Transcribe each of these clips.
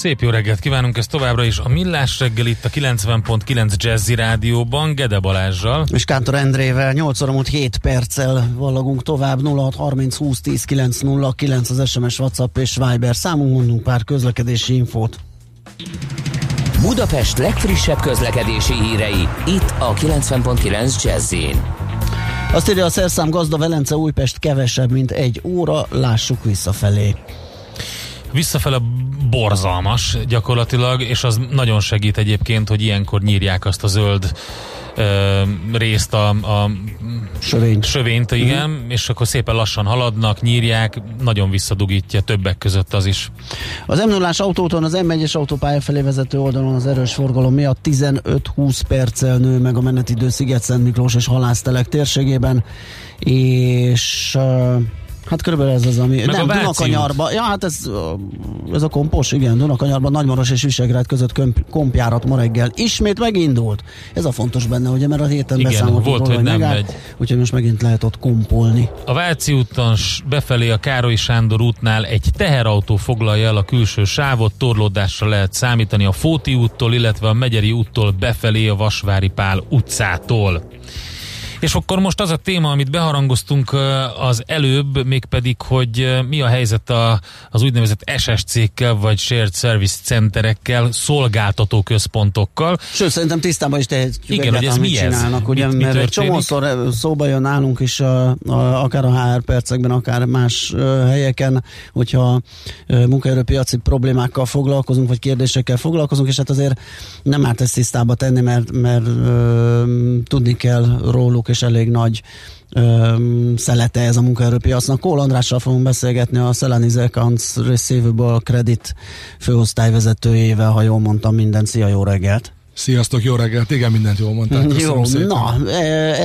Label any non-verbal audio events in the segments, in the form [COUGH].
Szép jó reggelt kívánunk, ez továbbra is a Millás reggel itt a 90.9 Jazzy Rádióban, Gede Balázsjal. És Kántor Endrével 8 óra múlt 7 perccel vallagunk tovább 0630 20 10 909 az SMS, WhatsApp és Viber számunk, mondunk pár közlekedési infót. Budapest legfrissebb közlekedési hírei, itt a 90.9 jazz Azt írja a szerszám gazda Velence Újpest kevesebb, mint egy óra, lássuk visszafelé. Visszafele borzalmas gyakorlatilag, és az nagyon segít egyébként, hogy ilyenkor nyírják azt a zöld ö, részt a, a sövényt, sövényt igen, uh-huh. és akkor szépen lassan haladnak, nyírják, nagyon visszadugítja többek között az is. Az m 0 autóton az M1-es autópálya felé vezető oldalon az erős forgalom miatt 15-20 perccel nő meg a menetidő Sziget-Szent Miklós és Halásztelek térségében, és uh, Hát körülbelül ez az, ami... Meg nem, Dunakanyarba, ja, hát ez, ez a kompos, igen, Dunakanyarban Nagymaros és Visegrád között komp, kompjárat ma reggel ismét megindult. Ez a fontos benne, ugye, mert a héten igen, volt, róla, hogy nem megállt, megy. úgyhogy most megint lehet ott kompolni. A Váci úton befelé a Károly Sándor útnál egy teherautó foglalja el a külső sávot, torlódásra lehet számítani a Fóti úttól, illetve a Megyeri úttól befelé a Vasvári Pál utcától. És akkor most az a téma, amit beharangoztunk az előbb, mégpedig, hogy mi a helyzet a, az úgynevezett SSC-kkel, vagy Shared Service Centerekkel, szolgáltató központokkal. Sőt, szerintem tisztában is tehetjük Igen, hogy ez mi ez? csinálnak, ugye, mit, mert egy csomószor szóba jön nálunk is, a, a, akár a HR percekben, akár más helyeken, hogyha munkaerőpiaci problémákkal foglalkozunk, vagy kérdésekkel foglalkozunk, és hát azért nem árt ezt tisztába tenni, mert, mert ö, tudni kell róluk, és elég nagy ö, szelete ez a munkaerőpiacnak. Kól Andrással fogunk beszélgetni a Selenize Accounts Receivable Credit főosztályvezetőjével, ha jól mondtam minden. Szia, jó reggelt! Sziasztok, jó reggelt! Igen, mindent jól mondták. Jó, szépen. na,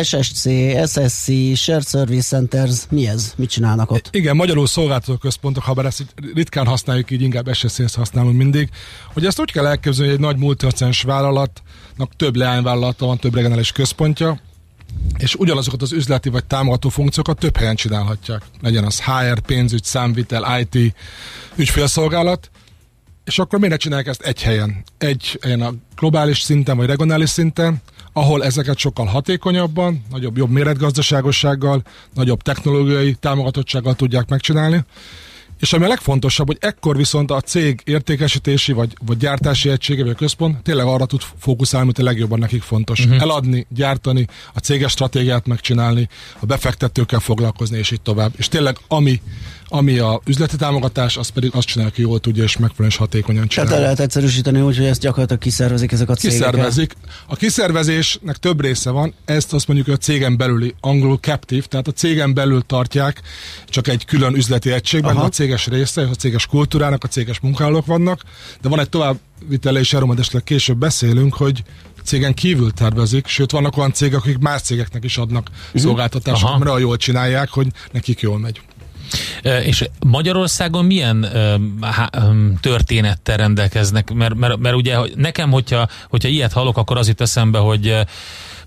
SSC, SSC, Shared Service Centers, mi ez? Mit csinálnak ott? Igen, magyarul szolgáltató központok, ha bár ezt ritkán használjuk, így inkább SSC-t használunk mindig, hogy ezt úgy kell elképzelni, hogy egy nagy multinacionális vállalatnak több leányvállalata van, több regionális központja, és ugyanazokat az üzleti vagy támogató funkciókat több helyen csinálhatják. Legyen az HR, pénzügy, számvitel, IT, ügyfélszolgálat, és akkor miért csinálják ezt egy helyen? Egy helyen a globális szinten vagy regionális szinten, ahol ezeket sokkal hatékonyabban, nagyobb jobb méretgazdaságossággal, nagyobb technológiai támogatottsággal tudják megcsinálni, és ami a legfontosabb, hogy ekkor viszont a cég értékesítési vagy, vagy gyártási egysége vagy a központ tényleg arra tud fókuszálni, amit a legjobban nekik fontos. Uh-huh. Eladni, gyártani, a céges stratégiát megcsinálni, a befektetőkkel foglalkozni, és így tovább. És tényleg ami ami a üzleti támogatás, az pedig azt csinálja, aki jól tudja, és megfelelően és hatékonyan csinálja. Tehát lehet egyszerűsíteni úgy, hogy ezt gyakorlatilag kiszervezik ezek a cégek. Kiszervezik. A kiszervezésnek több része van, ezt azt mondjuk, a cégen belüli, angolul captive, tehát a cégen belül tartják csak egy külön üzleti egységben, Aha. a céges része, a céges kultúrának, a céges munkálók vannak, de van egy tovább vitele, és erről majd esetleg később beszélünk, hogy cégen kívül tervezik, sőt vannak olyan cégek, akik más cégeknek is adnak uh-huh. szolgáltatásokat, mert jól csinálják, hogy nekik jól megy. És Magyarországon milyen történettel rendelkeznek? Mert, mert, mert ugye nekem, hogyha, hogyha ilyet hallok, akkor az itt eszembe, hogy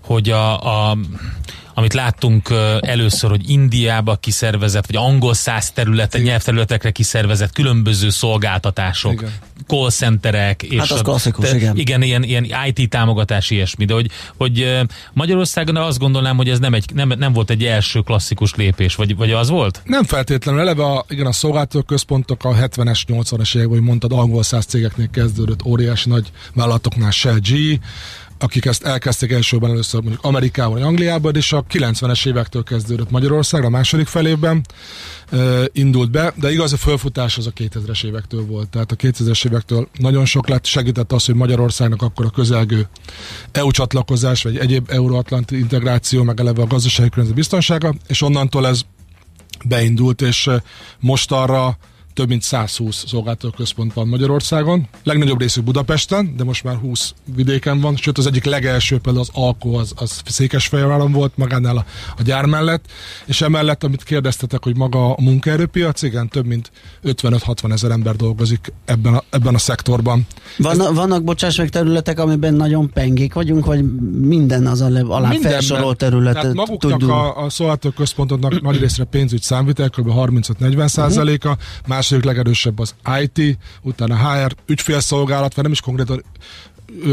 hogy a, a amit láttunk először, hogy Indiába kiszervezett, vagy angol száz területen, nyelvterületekre kiszervezett különböző szolgáltatások, igen. call centerek, és hát az a, klasszikus, te, igen. igen, ilyen, ilyen IT támogatás, ilyesmi, de hogy, hogy Magyarországon azt gondolnám, hogy ez nem, egy, nem, nem volt egy első klasszikus lépés, vagy, vagy az volt? Nem feltétlenül, eleve a, igen, a szolgáltató központok a 70-es, 80-es években, hogy mondtad, angol száz cégeknél kezdődött, óriási nagy vállalatoknál Shell G, akik ezt elkezdték elsőben először mondjuk Amerikában vagy Angliában, és a 90-es évektől kezdődött Magyarországra, a második felében uh, indult be, de igaz, a fölfutás az a 2000-es évektől volt. Tehát a 2000-es évektől nagyon sok lett, segített az, hogy Magyarországnak akkor a közelgő EU csatlakozás, vagy egyéb euróatlanti integráció, meg eleve a gazdasági környezet biztonsága, és onnantól ez beindult, és most arra több mint 120 szolgáltatóközpont van Magyarországon. Legnagyobb részük Budapesten, de most már 20 vidéken van, sőt az egyik legelső például az Alko, az, az Székesfehérváron volt magánál a, a gyár mellett, és emellett, amit kérdeztetek, hogy maga a munkaerőpiac, igen, több mint 55-60 ezer ember dolgozik ebben a, ebben a szektorban. Van, Ez, vannak, bocsáss meg, területek, amiben nagyon pengék vagyunk, vagy minden az alá felsorolt területet Tehát maguknak tudjuk. a, a szolgáltatóközpontoknak nagy részre pénzügy számvitel, kb. 35-40 százaléka, uh-huh. Második legerősebb az IT, utána HR, ügyfélszolgálat, vagy nem is konkrétan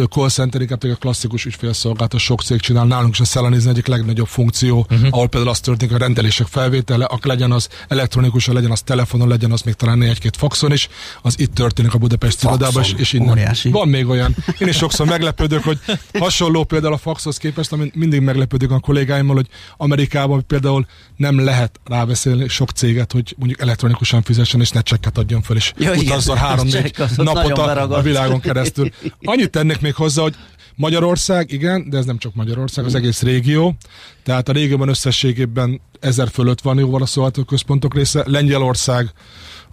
call center, inkább a klasszikus ügyfélszolgálat, sok cég csinál. Nálunk is a Szelanizni egyik legnagyobb funkció, uh-huh. ahol például az történik, a rendelések felvétele, ak legyen az elektronikus, legyen az telefonon, legyen az még talán egy-két faxon is, az itt történik a Budapest irodában, és, és innen. Óriási. Van még olyan. Én is sokszor meglepődök, hogy hasonló például a faxhoz képest, amit mindig meglepődik a kollégáimmal, hogy Amerikában például nem lehet rábeszélni sok céget, hogy mondjuk elektronikusan fizessen, és ne csekket adjon föl, és ja, utazzon három-négy napot a, a világon keresztül. Annyit tennék még hozzá, hogy Magyarország, igen, de ez nem csak Magyarország, az egész régió. Tehát a régióban összességében ezer fölött van jóval a szolgáltatóközpontok része. Lengyelország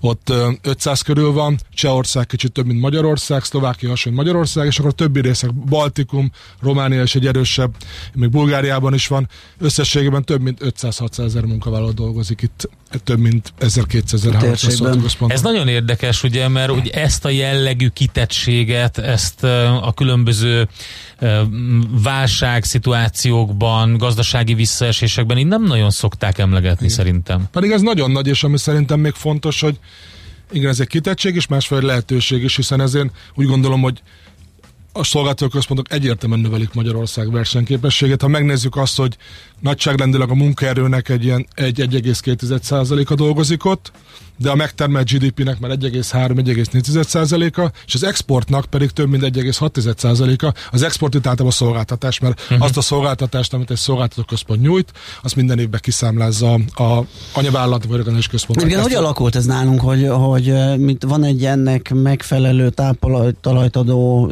ott 500 körül van, Csehország kicsit több, mint Magyarország, Szlovákia hasonló Magyarország, és akkor a többi részek, Baltikum, Románia is egy erősebb, még Bulgáriában is van, összességében több mint 500-600 ezer munkavállaló dolgozik itt, több mint 1200-1300 Ez nagyon érdekes, ugye, mert ugye ezt a jellegű kitettséget, ezt a különböző válságszituációkban, gazdasági visszaesésekben így nem nagyon szokták emlegetni Igen. szerintem. Pedig ez nagyon nagy, és ami szerintem még fontos, hogy igen, ez egy kitettség és másfél lehetőség is, hiszen ezért úgy gondolom, hogy a szolgáltatóközpontok egyértelműen növelik Magyarország versenyképességét. Ha megnézzük azt, hogy nagyságrendileg a munkaerőnek egy ilyen 1,2%-a dolgozik ott, de a megtermelt GDP-nek már 1,3-1,4%-a, és az exportnak pedig több mint 1,6%-a. Az export itt általában a szolgáltatás, mert uh-huh. azt a szolgáltatást, amit egy szolgáltató központ nyújt, azt minden évben kiszámlázza a anyavállalat vagy regionális központ. Igen, hogy alakult ez nálunk, hogy, hogy mint van egy ennek megfelelő táptalajt adó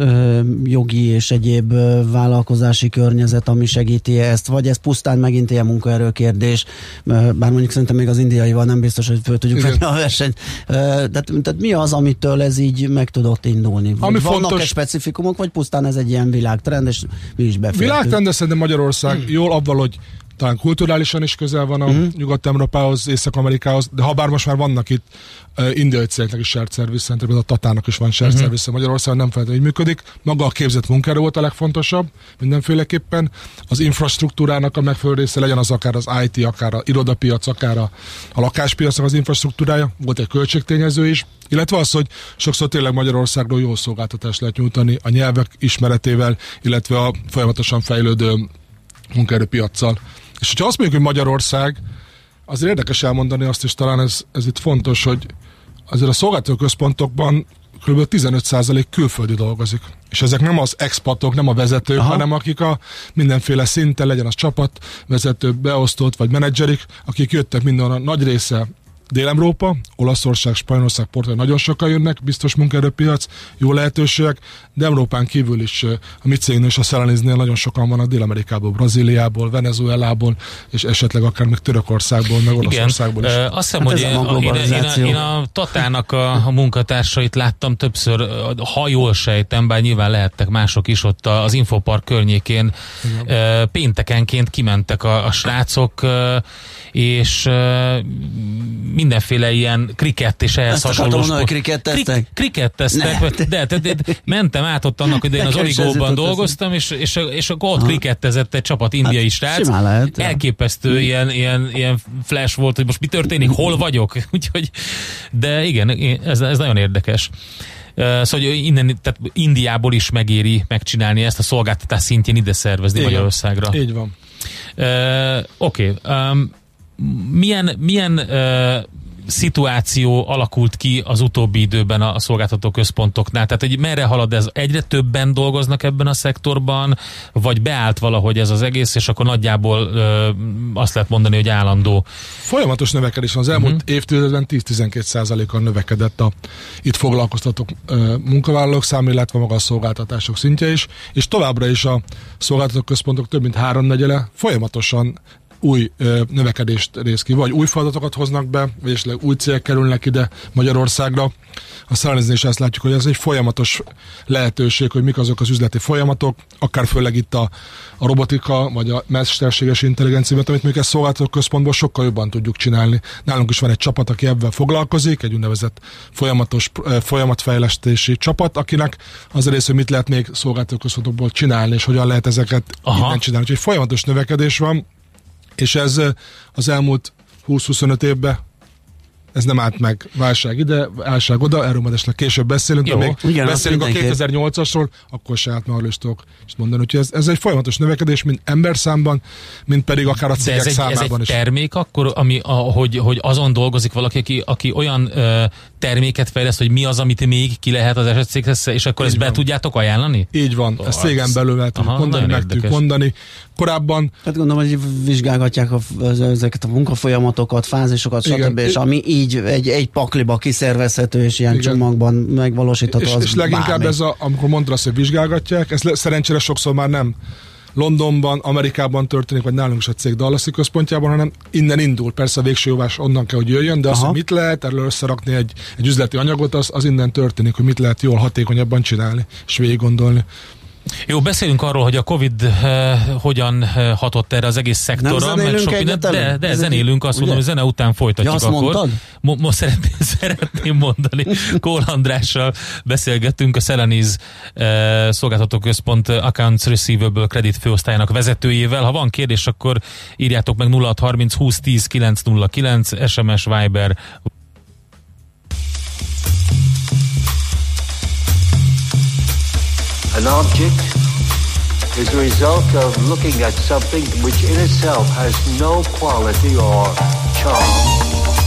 jogi és egyéb vállalkozási környezet, ami segíti ezt, vagy ez pusztán megint ilyen munkaerő kérdés, bár mondjuk szerintem még az indiaival nem biztos, hogy föl tudjuk venni a versenyt. Tehát, tehát mi az, amitől ez így meg tudott indulni? Ami Vannak-e fontos... specifikumok, vagy pusztán ez egy ilyen világtrend, és mi is befértünk? Világtrend, de szerintem Magyarország hmm. jól abban, hogy talán kulturálisan is közel van a uh-huh. Nyugat-Európához, Észak-Amerikához, de ha bár most már vannak itt uh, indiai cégeknek is shared service center, a Tatának is van shared service Magyarországon nem feltétlenül így működik. Maga a képzett munkára volt a legfontosabb mindenféleképpen. Az infrastruktúrának a megfelelő része legyen az akár az IT, akár a irodapiac, akár a, a lakáspiacnak az infrastruktúrája. Volt egy költségtényező is, illetve az, hogy sokszor tényleg Magyarországról jó szolgáltatást lehet nyújtani a nyelvek ismeretével, illetve a folyamatosan fejlődő munkaerőpiacsal. És hogyha azt mondjuk, hogy Magyarország, azért érdekes elmondani azt is, talán ez, ez itt fontos, hogy azért a szolgáltató központokban kb. 15% külföldi dolgozik. És ezek nem az expatok, nem a vezetők, Aha. hanem akik a mindenféle szinten, legyen az csapat, vezető, beosztott vagy menedzserik, akik jöttek minden a nagy része Dél-Európa, Olaszország, Spanyolország, Portugál nagyon sokan jönnek, biztos munkaerőpiac, jó lehetőségek, de Európán kívül is a mi cégnél és a Szeleniznél nagyon sokan vannak Dél-Amerikából, Brazíliából, Venezuelából, és esetleg akár még Törökországból, meg Olaszországból is. Azt hiszem, hát hogy én, én, én, én a Tatának a, a munkatársait láttam többször, ha jól sejtem, bár nyilván lehettek mások is ott az Infopark környékén, Igen. péntekenként kimentek a, a srácok, és mindenféle ilyen krikett és ehhez Ezt hasonló mondani, hogy kriketteztek? kriketteztek, de, de, de, de, mentem át ott annak idején [LAUGHS] az Origóban dolgoztam, és, és, és akkor ott krikettezett egy csapat indiai hát, srác. Lehet, Elképesztő ilyen, ilyen, ilyen flash volt, hogy most mi történik, hol vagyok. [LAUGHS] Úgyhogy, de igen, ez, ez nagyon érdekes. Szóval hogy innen, tehát Indiából is megéri megcsinálni ezt a szolgáltatás szintjén ide szervezni Igen. Magyarországra. Így van. Uh, Oké. Okay. Um, milyen, milyen uh, szituáció alakult ki az utóbbi időben a szolgáltató központoknál? Tehát, hogy merre halad ez? Egyre többen dolgoznak ebben a szektorban, vagy beállt valahogy ez az egész, és akkor nagyjából ö, azt lehet mondani, hogy állandó. Folyamatos növekedés van. Az elmúlt uh-huh. évtizedben 10-12 százalékon növekedett a itt foglalkoztatók ö, munkavállalók szám, illetve maga a szolgáltatások szintje is, és továbbra is a szolgáltató központok több mint háromnegyele folyamatosan új ö, növekedést rész ki. Vagy új feladatokat hoznak be, vagy esetleg új cégek kerülnek ide Magyarországra. A Szelenizni is ezt látjuk, hogy ez egy folyamatos lehetőség, hogy mik azok az üzleti folyamatok, akár főleg itt a, a robotika, vagy a mesterséges intelligencia, amit mondjuk ezt szolgáltató központból sokkal jobban tudjuk csinálni. Nálunk is van egy csapat, aki ebben foglalkozik, egy úgynevezett folyamatos folyamatfejlesztési csapat, akinek az a rész, hogy mit lehet még szolgáltató központokból csinálni, és hogyan lehet ezeket csinálni. Úgyhogy folyamatos növekedés van, és ez az elmúlt 20-25 évben ez nem állt meg válság ide, válság oda, erről majd esetleg később beszélünk, Jó, még igen, beszélünk a 2008-asról, akkor se állt meg arról is tudok mondani. Úgyhogy ez, ez egy folyamatos növekedés, mind emberszámban, mind pedig akár a cégek ez egy, számában ez egy is. termék akkor, ami, a, hogy, hogy azon dolgozik valaki, aki, aki olyan ö, terméket fejleszt, hogy mi az, amit még ki lehet az esetcéghez, és akkor Így ezt van. be tudjátok ajánlani? Így van, ezt cégen belül lehet mondani, meg tudjuk mondani korábban. Hát gondolom, hogy vizsgálgatják a, ezeket a munkafolyamatokat, fázisokat, Igen. stb. És ami így egy, egy pakliba kiszervezhető, és ilyen Igen. csomagban megvalósítható. És, az és leginkább bármi. ez, a, amikor mondta azt, hogy vizsgálgatják, ez szerencsére sokszor már nem Londonban, Amerikában történik, vagy nálunk is a cég Dallasi központjában, hanem innen indul. Persze a végső jóvás onnan kell, hogy jöjjön, de az, hogy mit lehet erről összerakni egy, egy üzleti anyagot, az, az innen történik, hogy mit lehet jól, hatékonyabban csinálni, és végig gondolni. Jó, beszélünk arról, hogy a Covid uh, hogyan uh, hatott erre az egész szektorra, meg sok minden, de, de zenélünk, azt ugye? mondom, hogy zene után folytatjuk ja, akkor. Mo- most szeretném, [LAUGHS] szeretném mondani, Kól Andrással beszélgettünk, a Seleniz uh, szolgáltató központ Accounts Receivable Credit főosztályának vezetőjével. Ha van kérdés, akkor írjátok meg 0630 20 10 909, SMS Viber An object is a result of looking at something which in itself has no quality or charm.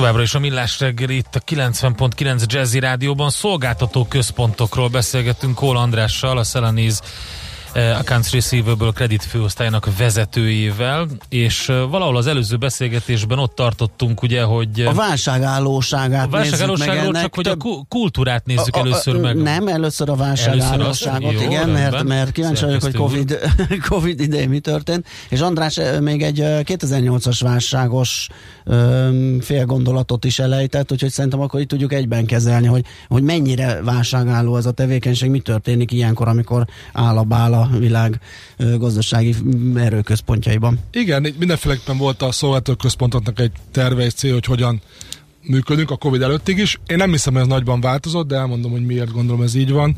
Továbbra is a Millás reggeli itt a 90.9 Jazzy Rádióban. Szolgáltató központokról beszélgettünk Kól Andrással, a Szeleniz Accounts Receivable Credit főosztálynak vezetőjével, és valahol az előző beszélgetésben ott tartottunk, ugye, hogy... A válságállóságát A válságállóságról, csak hogy a kultúrát nézzük a, a, először meg. Nem, először a válságállóságot, igen, jó, mert, mert kíváncsi vagyok, hogy COVID, [LAUGHS] COVID idején mi történt. És András még egy 2008-as válságos fél gondolatot is elejtett, úgyhogy szerintem akkor itt tudjuk egyben kezelni, hogy, hogy mennyire válságálló ez a tevékenység, mi történik ilyenkor, amikor áll a bál világ gazdasági erőközpontjaiban. Igen, mindenféleképpen volt a szolgáltatóközpontoknak egy terve, egy cél, hogy hogyan működünk a Covid előttig is. Én nem hiszem, hogy ez nagyban változott, de elmondom, hogy miért gondolom ez így van.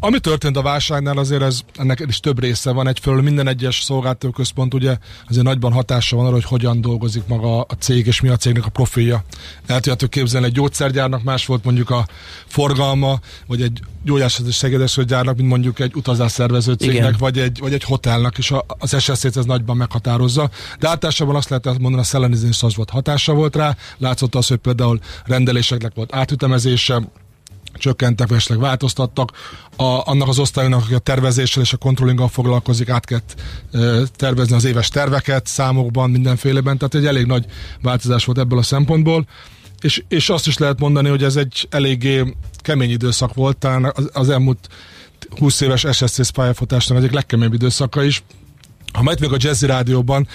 Ami történt a válságnál, azért ez, ennek is több része van. Egyfelől minden egyes szolgáltatóközpont ugye azért nagyban hatása van arra, hogy hogyan dolgozik maga a cég, és mi a cégnek a profilja. El tudjátok képzelni, egy gyógyszergyárnak más volt mondjuk a forgalma, vagy egy gyógyászati segédeső gyárnak, mint mondjuk egy utazásszervező cégnek, vagy egy, vagy egy hotelnak, és az SSZ-t ez nagyban meghatározza. De általában azt lehet mondani, a szellenizés az volt hatása volt rá, látszott az, hogy például rendeléseknek volt átütemezése, csökkentek, vagy esetleg változtattak. A, annak az osztálynak, aki a tervezéssel és a controllinggal foglalkozik, át kell e, tervezni az éves terveket, számokban, mindenféleben, tehát egy elég nagy változás volt ebből a szempontból. És, és azt is lehet mondani, hogy ez egy eléggé kemény időszak volt, talán az, az elmúlt 20 éves SSC pályafutásnak egyik legkeményebb időszaka is. Ha majd még a Jazzy Rádióban,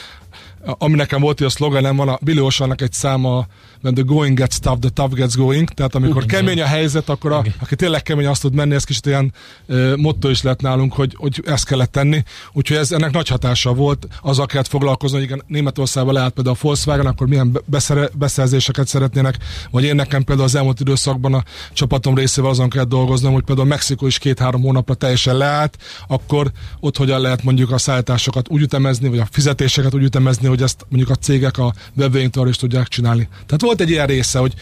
ami nekem volt, hogy a szlogenem van, a Billy Oceannak egy száma when the going gets tough, the tough gets going, tehát amikor uh, kemény a helyzet, akkor a, aki tényleg kemény azt tud menni, ez kicsit ilyen uh, motto is lett nálunk, hogy, hogy ezt kellett tenni, úgyhogy ez ennek nagy hatása volt, azzal kellett foglalkozni, hogy igen, Németországban lehet például a Volkswagen, akkor milyen beszere, beszerzéseket szeretnének, vagy én nekem például az elmúlt időszakban a csapatom részével azon kell dolgoznom, hogy például Mexikó is két-három hónapra teljesen leállt, akkor ott hogyan lehet mondjuk a szállításokat úgy ütemezni, vagy a fizetéseket úgy ütemezni, hogy ezt mondjuk a cégek a vevőinktől is tudják csinálni. Tehát volt egy ilyen része, hogy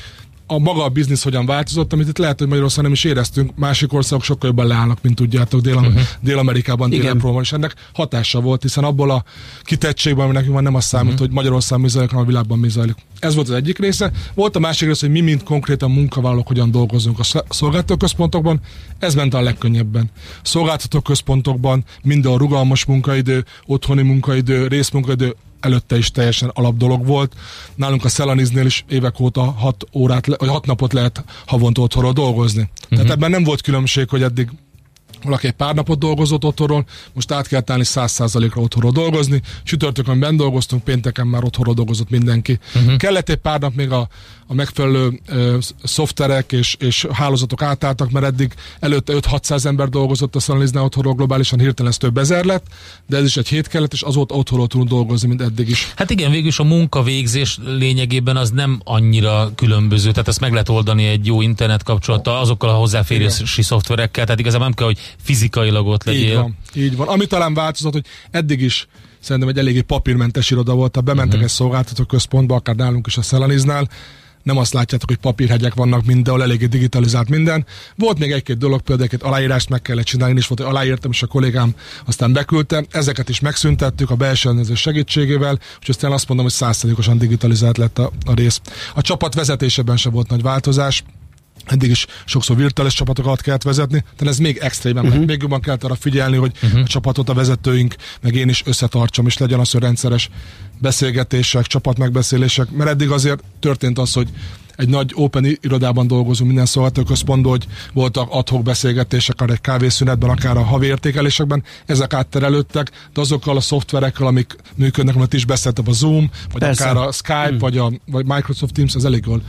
a maga a biznisz hogyan változott, amit itt lehet, hogy Magyarországon nem is éreztünk, másik országok sokkal jobban leállnak, mint tudjátok, Dél- uh-huh. Dél-Amerikában, Dél-Európában, és ennek hatása volt, hiszen abból a kitettségben, ami nekünk van, nem az számít, uh-huh. hogy Magyarországon mi zajlik, hanem a világban mi zajlik. Ez volt az egyik része. Volt a másik része, hogy mi, mint konkrétan munkavállalók, hogyan dolgozunk a szolgáltatóközpontokban. Ez ment a legkönnyebben. Szolgáltatóközpontokban minden a rugalmas munkaidő, otthoni munkaidő, részmunkaidő, előtte is teljesen alap dolog volt. Nálunk a Szelaniznél is évek óta 6 órát, vagy 6 napot lehet havonta otthonról dolgozni. Uh-huh. Tehát mhm. ebben nem volt különbség, hogy eddig valaki egy pár napot dolgozott otthonról, most át kell állni száz százalékra otthonról dolgozni. Sütörtökön bent dolgoztunk, pénteken már otthonról dolgozott mindenki. Uh-huh. Kellett egy pár nap még a, a megfelelő ö, szoftverek és, és hálózatok átálltak, mert eddig előtte 5-600 ember dolgozott a Sunliznál otthonról globálisan, hirtelen ez több ezer lett, de ez is egy hét kellett, és azóta otthonról tudunk dolgozni, mint eddig is. Hát igen, végülis a munkavégzés lényegében az nem annyira különböző, tehát ezt meg lehet oldani egy jó internet kapcsolattal, azokkal a hozzáférési igen. szoftverekkel, tehát igazából nem kell, hogy fizikailag ott legyél. Így van, így van. Ami talán változott, hogy eddig is szerintem egy eléggé papírmentes iroda volt, ha bementek uh-huh. egy szolgáltató központba, akár nálunk is a Szelaniznál, nem azt látjátok, hogy papírhegyek vannak mindenhol, eléggé digitalizált minden. Volt még egy-két dolog, például egy aláírást meg kellett csinálni, és volt, hogy aláírtam, és a kollégám aztán beküldte. Ezeket is megszüntettük a belső ellenőrzés segítségével, és aztán azt mondom, hogy százszerzékosan digitalizált lett a, a rész. A csapat vezetésében sem volt nagy változás eddig is sokszor virtuális csapatokat kellett vezetni, de ez még extrémen, uh-huh. még jobban kellett arra figyelni, hogy uh-huh. a csapatot a vezetőink, meg én is összetartsam, és legyen az, hogy rendszeres beszélgetések, csapatmegbeszélések, mert eddig azért történt az, hogy egy nagy open irodában dolgozunk minden szolgáltatóközpontban, hogy voltak adhok beszélgetések, akár egy kávészünetben, akár a havi értékelésekben, ezek átterelődtek, de azokkal a szoftverekkel, amik működnek, amit is beszéltem, a Zoom, vagy Persze. akár a Skype, hmm. vagy a vagy Microsoft Teams, az elég jól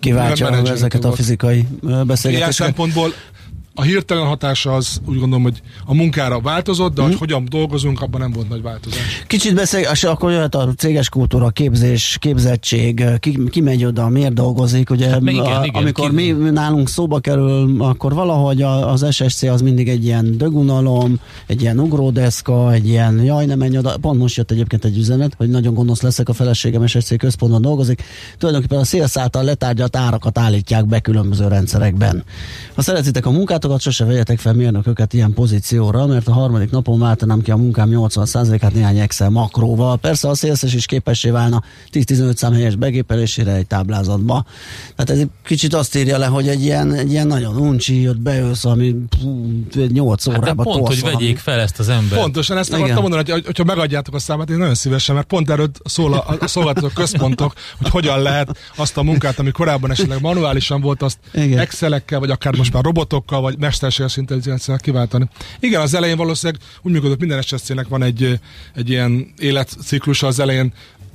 kiváltja ezeket a fizikai beszélgetéseket. Ilyen szempontból a hirtelen hatása az úgy gondolom, hogy a munkára változott, de hmm. hogy hogyan dolgozunk, abban nem volt nagy változás. Kicsit beszél, akkor jöhet a céges kultúra, képzés, képzettség, ki, ki megy oda, miért dolgozik, ugye hát, igen, a, igen, amikor ki... mi nálunk szóba kerül, akkor valahogy az SSC az mindig egy ilyen dögunalom, egy ilyen ugródeszka, egy ilyen jaj, nem menj oda. Pont most jött egyébként egy üzenet, hogy nagyon gonosz leszek, a feleségem SSC központban dolgozik. Tulajdonképpen a szélsz által letárgyalt árakat állítják be különböző rendszerekben. Ha szeretitek a munkát, barátokat, sose vegyetek fel mérnököket ilyen pozícióra, mert a harmadik napon váltanám ki a munkám 80%-át néhány Excel makróval. Persze a szélszes is képessé válna 10-15 szám helyes begépelésére egy táblázatba. Tehát ez egy kicsit azt írja le, hogy egy ilyen, egy ilyen nagyon uncsi, jött bejössz, ami 8 órába hát pont, hogy vegyék fel ezt az ember. Pontosan, ezt akartam mondani, hogy, hogyha megadjátok a számát, én nagyon szívesen, mert pont erről szól a, a szolgáltató központok, hogy hogyan lehet azt a munkát, ami korábban esetleg manuálisan volt, azt Igen. Excelekkel, vagy akár most már robotokkal, vagy mesterséges intelligenciával kiváltani. Igen, az elején valószínűleg úgy működött, minden SSC-nek van egy, egy ilyen életciklusa az elején,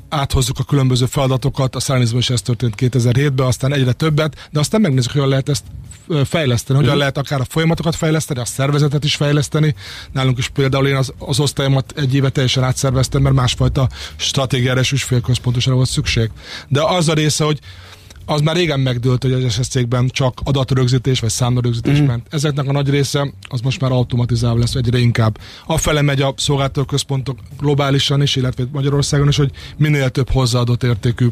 áthozzuk a különböző feladatokat, a szállizmus is ez történt 2007-ben, aztán egyre többet, de aztán megnézzük, hogyan lehet ezt fejleszteni, hogyan uh-huh. lehet akár a folyamatokat fejleszteni, a szervezetet is fejleszteni. Nálunk is például én az, az osztályomat egy éve teljesen átszerveztem, mert másfajta stratégiára és ügyfélközpontosra volt szükség. De az a része, hogy az már régen megdőlt, hogy az SS cégben csak adatrögzítés vagy számrögzítés mm. ment. Ezeknek a nagy része az most már automatizálva lesz egyre inkább. Afele megy a szolgáltató központok globálisan is, illetve Magyarországon is, hogy minél több hozzáadott értékű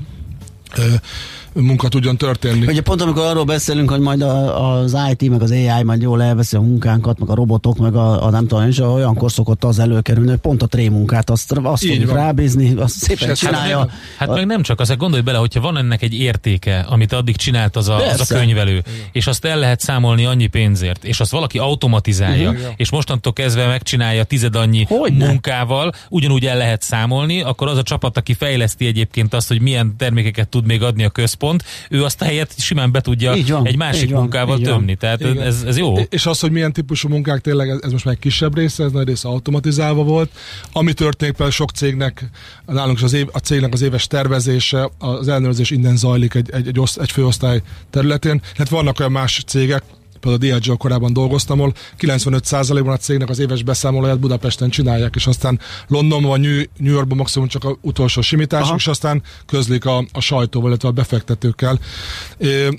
munka tudjon történni. Ugye pont amikor arról beszélünk, hogy majd a, az IT, meg az AI majd jól elveszi a munkánkat, meg a robotok, meg a, a nem tudom, és olyankor szokott az előkerülni, hogy pont a trémunkát azt, azt fogjuk rábízni, azt szépen hát csinálja. Hát, hát a... meg nem csak, az gondolj bele, hogyha van ennek egy értéke, amit addig csinált az a, az a könyvelő, és azt el lehet számolni annyi pénzért, és azt valaki automatizálja, Igen. és mostantól kezdve megcsinálja tized annyi Hogyne? munkával, ugyanúgy el lehet számolni, akkor az a csapat, aki fejleszti egyébként azt, hogy milyen termékeket tud még adni a központ, pont, ő azt a helyet simán be tudja van, egy másik van, munkával tömni. Tehát ez, ez jó. És az, hogy milyen típusú munkák tényleg, ez, ez most már egy kisebb része, ez nagy része automatizálva volt. Ami történik például sok cégnek, nálunk is az év, a cégnek az éves tervezése, az ellenőrzés innen zajlik egy, egy, egy, oszt, egy főosztály területén. Hát vannak olyan más cégek, például a Diageo korábban dolgoztam, ahol 95%-ban a cégnek az éves beszámolóját Budapesten csinálják, és aztán Londonban New, New Yorkban maximum csak a utolsó simítás, Aha. és aztán közlik a, a sajtóval, illetve a befektetőkkel.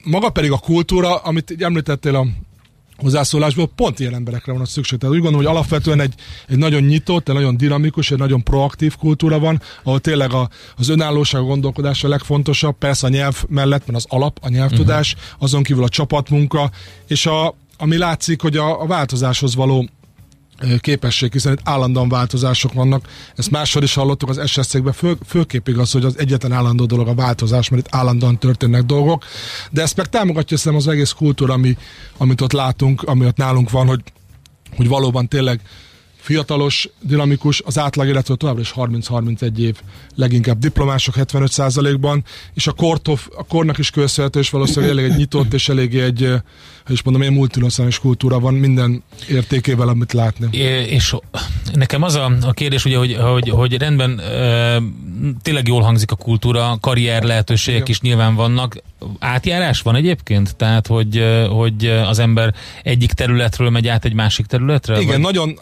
Maga pedig a kultúra, amit említettél a hozzászólásból pont ilyen emberekre van a szükség. Tehát úgy gondolom, hogy alapvetően egy, egy nagyon nyitott, egy nagyon dinamikus, egy nagyon proaktív kultúra van, ahol tényleg a, az önállóság, a gondolkodás a legfontosabb, persze a nyelv mellett, mert az alap, a nyelvtudás, uh-huh. azon kívül a csapatmunka, és a, ami látszik, hogy a, a változáshoz való képesség, hiszen itt állandóan változások vannak. Ezt máshol is hallottuk az SSC-kben, fő, főképp igaz, hogy az egyetlen állandó dolog a változás, mert itt állandóan történnek dolgok, de ezt meg támogatja szerintem az egész kultúra, ami, amit ott látunk, ami ott nálunk van, hogy, hogy valóban tényleg fiatalos, dinamikus, az átlag életről továbbra is 30-31 év, leginkább diplomások 75%-ban, és a, kortof, a kornak is köszönhető, és valószínűleg elég egy nyitott, és elég egy, és mondom, egy multinacionális kultúra van minden értékével, amit látni. É, és nekem az a, a kérdés, ugye, hogy, hogy, hogy rendben e, tényleg jól hangzik a kultúra, karrier lehetőségek Igen. is nyilván vannak. Átjárás van egyébként? Tehát, hogy, hogy az ember egyik területről megy át egy másik területre? Igen, vagy? nagyon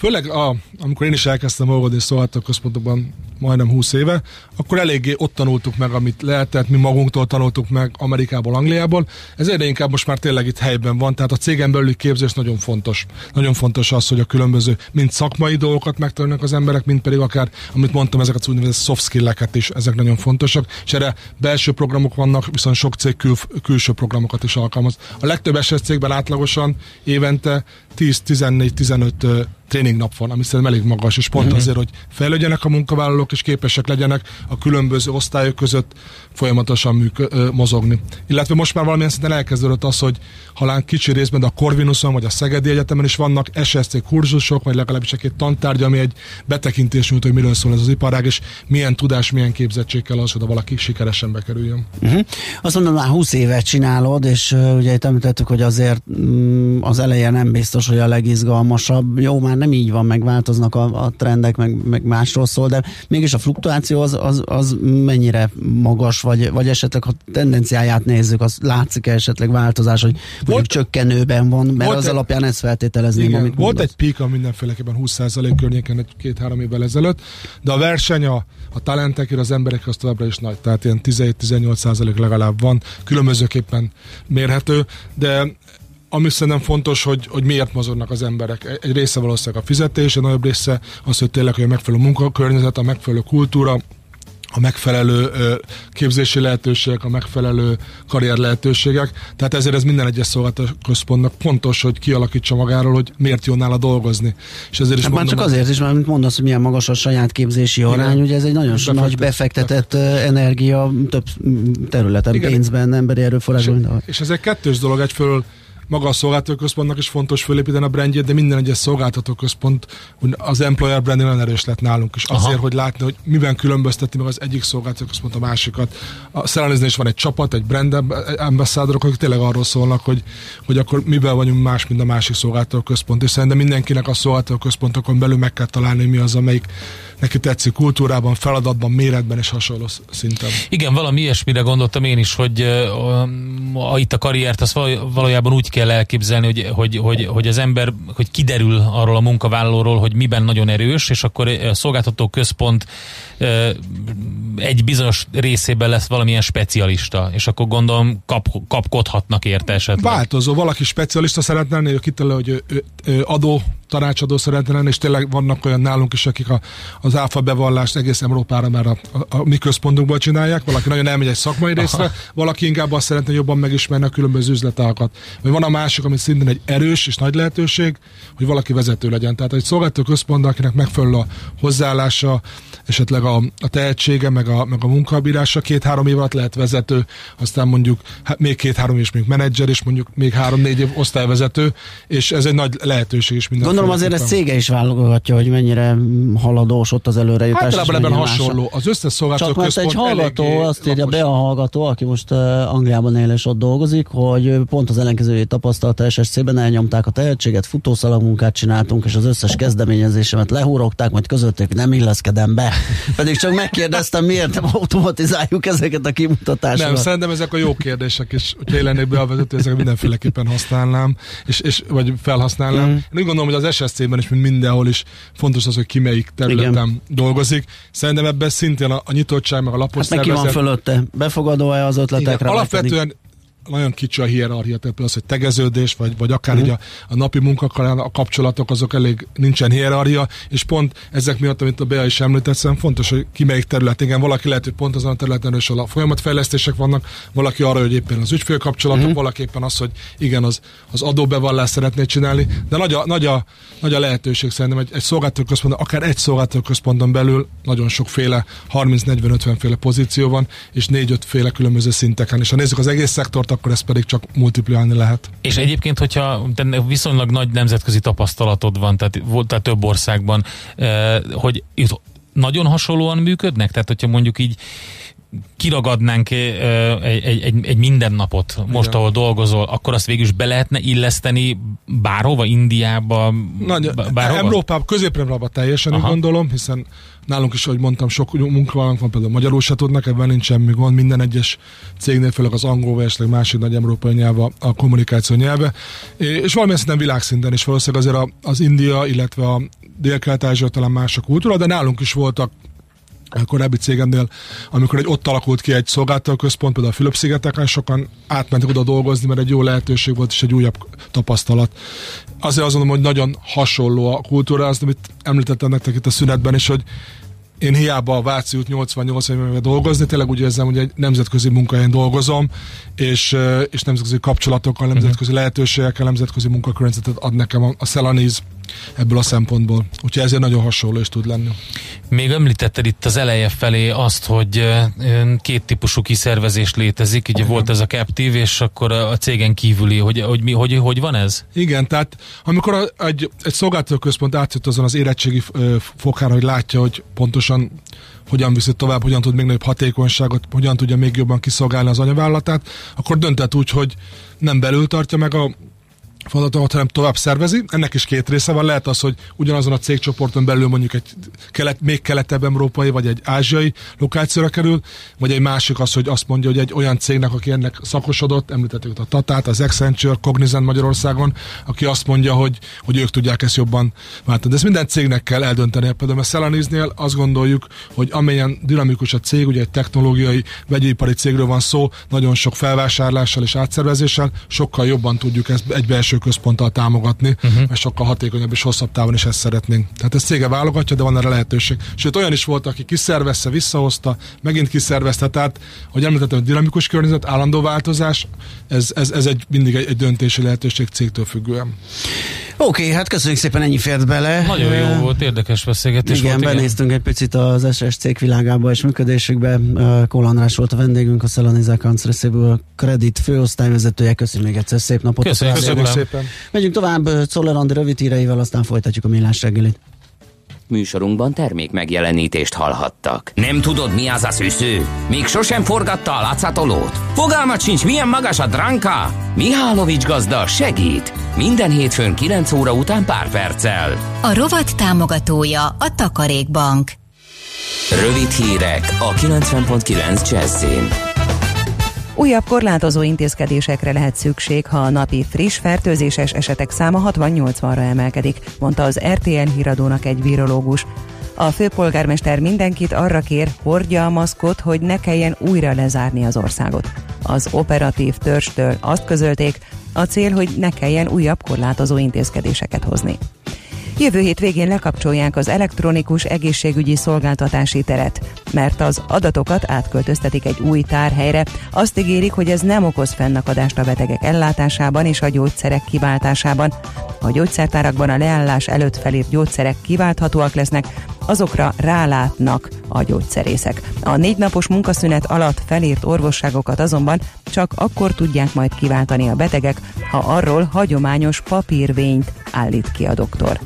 főleg a, amikor én is elkezdtem dolgozni szolgáltató központokban majdnem 20 éve, akkor eléggé ott tanultuk meg, amit lehetett, mi magunktól tanultuk meg Amerikából, Angliából. Ez egyre inkább most már tényleg itt helyben van, tehát a cégen belüli képzés nagyon fontos. Nagyon fontos az, hogy a különböző, mind szakmai dolgokat megtanulnak az emberek, mind pedig akár, amit mondtam, ezeket az úgynevezett soft skill-eket is, ezek nagyon fontosak, és erre belső programok vannak, viszont sok cég kül, külső programokat is alkalmaz. A legtöbb eset cégben átlagosan évente 10-14-15 tréningnap van, ami szerintem elég magas, és pont uh-huh. azért, hogy fejlődjenek a munkavállalók, és képesek legyenek a különböző osztályok között folyamatosan műk- mozogni. Illetve most már valamilyen szinten elkezdődött az, hogy halán kicsi részben, de a Corvinuson vagy a Szegedi Egyetemen is vannak SSC kurzusok, vagy legalábbis egy tantárgy, ami egy betekintés nyújt, hogy miről szól ez az iparág, és milyen tudás, milyen képzettség kell az, hogy valaki sikeresen bekerüljön. Uh-huh. Azt mondom, már 20 évet csinálod, és uh, ugye itt említettük, hogy azért um, az eleje nem biztos, hogy a legizgalmasabb. Jó, már nem így van, megváltoznak a, a trendek, meg, meg másról szól, de mégis a fluktuáció az, az, az mennyire magas, vagy, vagy esetleg ha tendenciáját nézzük, az látszik -e esetleg változás, hogy mondjuk csökkenőben van, mert volt az egy, alapján ezt feltételezném, igen, amit Volt mondasz. egy píka mindenféleképpen 20% környéken egy két-három évvel ezelőtt, de a verseny a, a talentekért az emberek az továbbra is nagy, tehát ilyen 17-18% legalább van, különbözőképpen mérhető, de ami szerintem fontos, hogy, hogy miért mozognak az emberek. Egy része valószínűleg a fizetés, a nagyobb része az, hogy tényleg hogy a megfelelő munkakörnyezet, a megfelelő kultúra, a megfelelő képzési lehetőségek, a megfelelő karrier lehetőségek. Tehát ezért ez minden egyes szolgáltató központnak pontos, hogy kialakítsa magáról, hogy miért jó nála dolgozni. És ezért is hát mondom, már csak azért is, mert mondasz, hogy milyen magas a saját képzési arány, Igen. ugye ez egy nagyon befektet, nagy befektetett befektet. energia több területen, Igen. pénzben, emberi erőforrásban. És, és ez egy kettős dolog, egyfelől maga a szolgáltatóközpontnak is fontos fölépíteni a brandjét, de minden egyes szolgáltatóközpont az employer brand nagyon erős lett nálunk is. Azért, Aha. hogy látni, hogy miben különbözteti meg az egyik szolgáltatóközpont a másikat. A Szelleniznél is van egy csapat, egy brand ambassadorok, akik tényleg arról szólnak, hogy, hogy akkor miben vagyunk más, mint a másik szolgáltatóközpont. És szerintem mindenkinek a szolgáltatóközpontokon belül meg kell találni, mi az, amelyik neki tetszik kultúrában, feladatban, méretben és hasonló szinten. Igen, valami ilyesmire gondoltam én is, hogy uh, itt a karriert az valójában úgy kell elképzelni, hogy, hogy, hogy, hogy az ember, hogy kiderül arról a munkavállalóról, hogy miben nagyon erős, és akkor a szolgáltató központ uh, egy bizonyos részében lesz valamilyen specialista, és akkor gondolom kap, kapkodhatnak érte esetleg. Változó, valaki specialista szeretne lenni, ő kitalálja, hogy ő, ő, ő adó tanácsadó szeretne lenni, és tényleg vannak olyan nálunk is, akik a, az áfa bevallást egész Európára már a, a, a mi központunkból csinálják, valaki nagyon elmegy egy szakmai részre, Aha. valaki inkább azt szeretne jobban megismerni a különböző üzletágat. Vagy van a másik, ami szintén egy erős és nagy lehetőség, hogy valaki vezető legyen. Tehát egy szolgáltató központ, akinek megfelelő a hozzáállása, esetleg a, a tehetsége, meg a, meg a munkabírása, két-három év alatt lehet vezető, aztán mondjuk hát még két-három év mondjuk menedzser, és mondjuk még három-négy év osztályvezető, és ez egy nagy lehetőség is minden. Gondolom azért ez cége is válogatja, hogy mennyire haladós ott az előrejutás. Általában ebben hasonló. Az összes szolgáltató Csak mert egy hallgató, azt írja be a hallgató, aki most uh, Angliában él és ott dolgozik, hogy pont az ellenkezőjét tapasztalta SSC-ben, elnyomták a tehetséget, futószalagmunkát csináltunk, és az összes kezdeményezésemet lehúrogták, majd közöttük nem illeszkedem be. [LAUGHS] Pedig csak megkérdeztem, miért nem automatizáljuk ezeket a kimutatásokat. Nem, szerintem ezek a jó kérdések, és hogyha lennék beavezető, ezeket mindenféleképpen használnám, és, és, vagy felhasználnám. Mm. Én úgy gondolom, hogy az SSC-ben is, mint mindenhol is fontos az, hogy ki melyik területen Igen. dolgozik. Szerintem ebben szintén a, a nyitottság, meg a lapos hát szervezet. ki van fölötte? Befogadó-e az ötletekre? Igen, alapvetően nagyon kicsi a hierarchia, tehát az, hogy tegeződés, vagy, vagy akár uh-huh. így a, a napi munkakkal a kapcsolatok, azok elég nincsen hierarchia, és pont ezek miatt, amit a Bea is említett, szerintem fontos, hogy ki melyik terület. Igen, valaki lehet, hogy pont azon a területen is a folyamatfejlesztések vannak, valaki arra, hogy éppen az ügyfélkapcsolatok, uh-huh. valaki éppen az, hogy igen, az, az adóbevallást szeretné csinálni, de nagy a, nagy a, nagy a lehetőség szerintem egy, egy szolgáltatóközpont, akár egy szolgáltatóközponton belül nagyon sokféle, 30-40-50 féle pozíció van, és 4-5 féle különböző szinteken. És ha nézzük az egész szektort, akkor ezt pedig csak multiplikálni lehet. És egyébként, hogyha viszonylag nagy nemzetközi tapasztalatod van, tehát, tehát több országban, eh, hogy nagyon hasonlóan működnek? Tehát, hogyha mondjuk így kiragadnánk egy, egy, egy, egy mindennapot most, Igen. ahol dolgozol, akkor azt végül is be lehetne illeszteni bárhova, Indiába, Nagy, bárhova? Európában, közép teljesen Aha. gondolom, hiszen nálunk is, ahogy mondtam, sok munkavállalónk van, például magyarul se tudnak, ebben nincs semmi gond, minden egyes cégnél, főleg az angol, vagy esetleg másik nagy európai nyelv a, kommunikáció nyelve, és valamilyen szinten világszinten is valószínűleg azért az India, illetve a dél-kelet-ázsia talán más a kultúra, de nálunk is voltak korábbi cégemnél, amikor egy ott alakult ki egy szolgáltatóközpont, például a Fülöp-szigeteken, sokan átmentek oda dolgozni, mert egy jó lehetőség volt, és egy újabb tapasztalat. Azért azt mondom, hogy nagyon hasonló a kultúra, azt, amit említettem nektek itt a szünetben is, hogy én hiába a Váci út 88 évvel dolgozni, tényleg úgy érzem, hogy egy nemzetközi munkahelyen dolgozom, és, és nemzetközi kapcsolatokkal, nemzetközi lehetőségekkel, nemzetközi munkakörnyezetet ad nekem a, a Szelaniz ebből a szempontból. Úgyhogy ezért nagyon hasonló is tud lenni. Még említetted itt az eleje felé azt, hogy két típusú kiszervezés létezik, ugye Igen. volt ez a Captive, és akkor a cégen kívüli, hogy, hogy, mi, hogy, hogy van ez? Igen, tehát amikor egy, egy szolgáltatóközpont átjött azon az érettségi fokára, hogy látja, hogy pontosan hogyan viszi tovább, hogyan tud még nagyobb hatékonyságot, hogyan tudja még jobban kiszolgálni az anyavállalatát, akkor döntett úgy, hogy nem belül tartja meg a feladatokat, hanem tovább szervezi. Ennek is két része van. Lehet az, hogy ugyanazon a cégcsoporton belül mondjuk egy kelet, még keletebb európai, vagy egy ázsiai lokációra kerül, vagy egy másik az, hogy azt mondja, hogy egy olyan cégnek, aki ennek szakosodott, említettük a Tatát, az Accenture, Cognizant Magyarországon, aki azt mondja, hogy, hogy ők tudják ezt jobban váltani. De ezt minden cégnek kell eldönteni. Például a Celaniznél azt gondoljuk, hogy amilyen dinamikus a cég, ugye egy technológiai, vegyipari cégről van szó, nagyon sok felvásárlással és átszervezéssel, sokkal jobban tudjuk ezt egybeesni külső központtal támogatni, uh-huh. mert sokkal hatékonyabb és hosszabb távon is ezt szeretnénk. Tehát ezt cége válogatja, de van erre lehetőség. Sőt, olyan is volt, aki kiszervezte, visszahozta, megint kiszervezte, tehát, hogy említettem, dinamikus környezet, állandó változás, ez, ez, ez egy, mindig egy, egy döntési lehetőség cégtől függően. Oké, okay, hát köszönjük szépen, ennyi fért bele. Nagyon jó volt, érdekes beszélgetés igen, volt. Igen, benéztünk egy picit az SS cég világába és működésükbe. Kól András volt a vendégünk, a Szelaniza Kancreszéből kredit főosztályvezetője. Köszönjük még egyszer, szép napot. Köszönjük, Köszönjük szépen. Megyünk tovább Czoller Andi rövid híreivel, aztán folytatjuk a millás reggelit. Műsorunkban termék megjelenítést hallhattak. Nem tudod, mi az a szűző? Még sosem forgatta a látszatolót? Fogalmat sincs, milyen magas a dránka? Mihálovics gazda segít! Minden hétfőn 9 óra után pár perccel. A rovat támogatója a Takarékbank. Rövid hírek a 90.9 Jazzin. Újabb korlátozó intézkedésekre lehet szükség, ha a napi friss fertőzéses esetek száma 60-80-ra emelkedik, mondta az RTN híradónak egy virológus. A főpolgármester mindenkit arra kér, hordja a maszkot, hogy ne kelljen újra lezárni az országot. Az operatív törstől azt közölték, a cél, hogy ne kelljen újabb korlátozó intézkedéseket hozni. Jövő hét végén lekapcsolják az elektronikus egészségügyi szolgáltatási teret, mert az adatokat átköltöztetik egy új tárhelyre. Azt ígérik, hogy ez nem okoz fennakadást a betegek ellátásában és a gyógyszerek kiváltásában. A gyógyszertárakban a leállás előtt felírt gyógyszerek kiválthatóak lesznek, azokra rálátnak a gyógyszerészek. A négy napos munkaszünet alatt felírt orvosságokat azonban csak akkor tudják majd kiváltani a betegek, ha arról hagyományos papírvényt állít ki a doktor.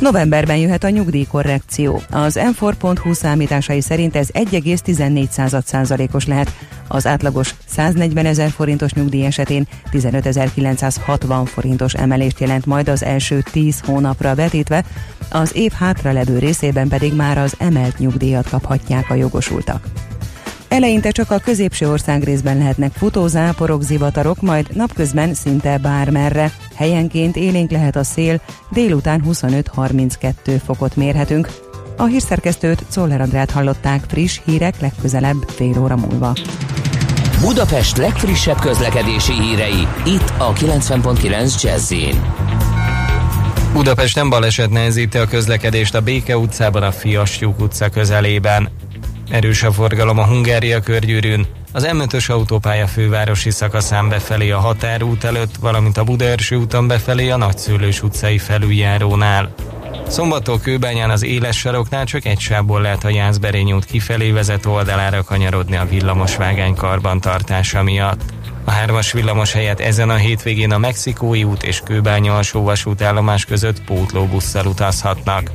Novemberben jöhet a nyugdíjkorrekció. Az m4.hu számításai szerint ez 1,14%-os lehet. Az átlagos 140 ezer forintos nyugdíj esetén 15.960 forintos emelést jelent majd az első 10 hónapra vetítve, az év hátralevő részében pedig már az emelt nyugdíjat kaphatják a jogosultak. Eleinte csak a középső ország részben lehetnek futózáporok, zivatarok, majd napközben szinte bármerre. Helyenként élénk lehet a szél, délután 25-32 fokot mérhetünk. A hírszerkesztőt Czoller Andrát hallották friss hírek legközelebb fél óra múlva. Budapest legfrissebb közlekedési hírei, itt a 90.9 jazz Budapesten baleset nehezíti a közlekedést a Béke utcában a Fiasjuk utca közelében. Erős a forgalom a Hungária körgyűrűn, az M5-ös autópálya fővárosi szakaszán befelé a határút előtt, valamint a Budaörsi úton befelé a Nagyszőlős utcai felüljárónál. Szombattól Kőbányán az éles saroknál csak egy sávból lehet a Jászberény út kifelé vezető oldalára kanyarodni a villamosvágány karbantartása miatt. A hármas villamos helyett ezen a hétvégén a Mexikói út és Kőbánya alsó vasútállomás között pótlóbusszal utazhatnak.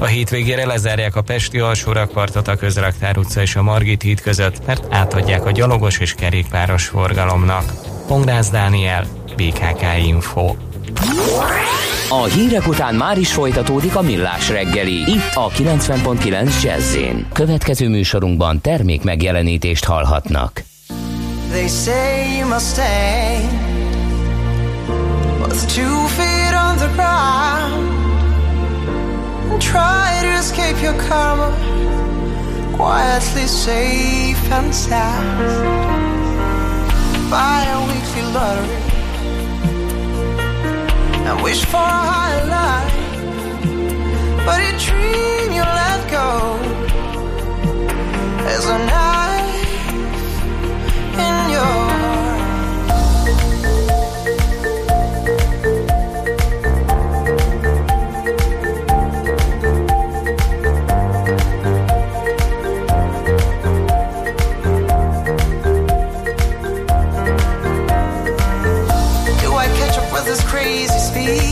A hétvégére lezárják a Pesti alsórakpartot a Közraktár utca és a Margit híd között, mert átadják a gyalogos és kerékpáros forgalomnak. Pongrász Dániel, BKK Info. A hírek után már is folytatódik a millás reggeli, itt a 90.9 jazz Következő műsorunkban termék megjelenítést hallhatnak. They say you must stay With two feet on the ground try to escape your karma, quietly safe and sound. Buy a weekly lottery. And wish for a higher life, but a dream you let go. Is a knife in your crazy speed.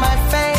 my face.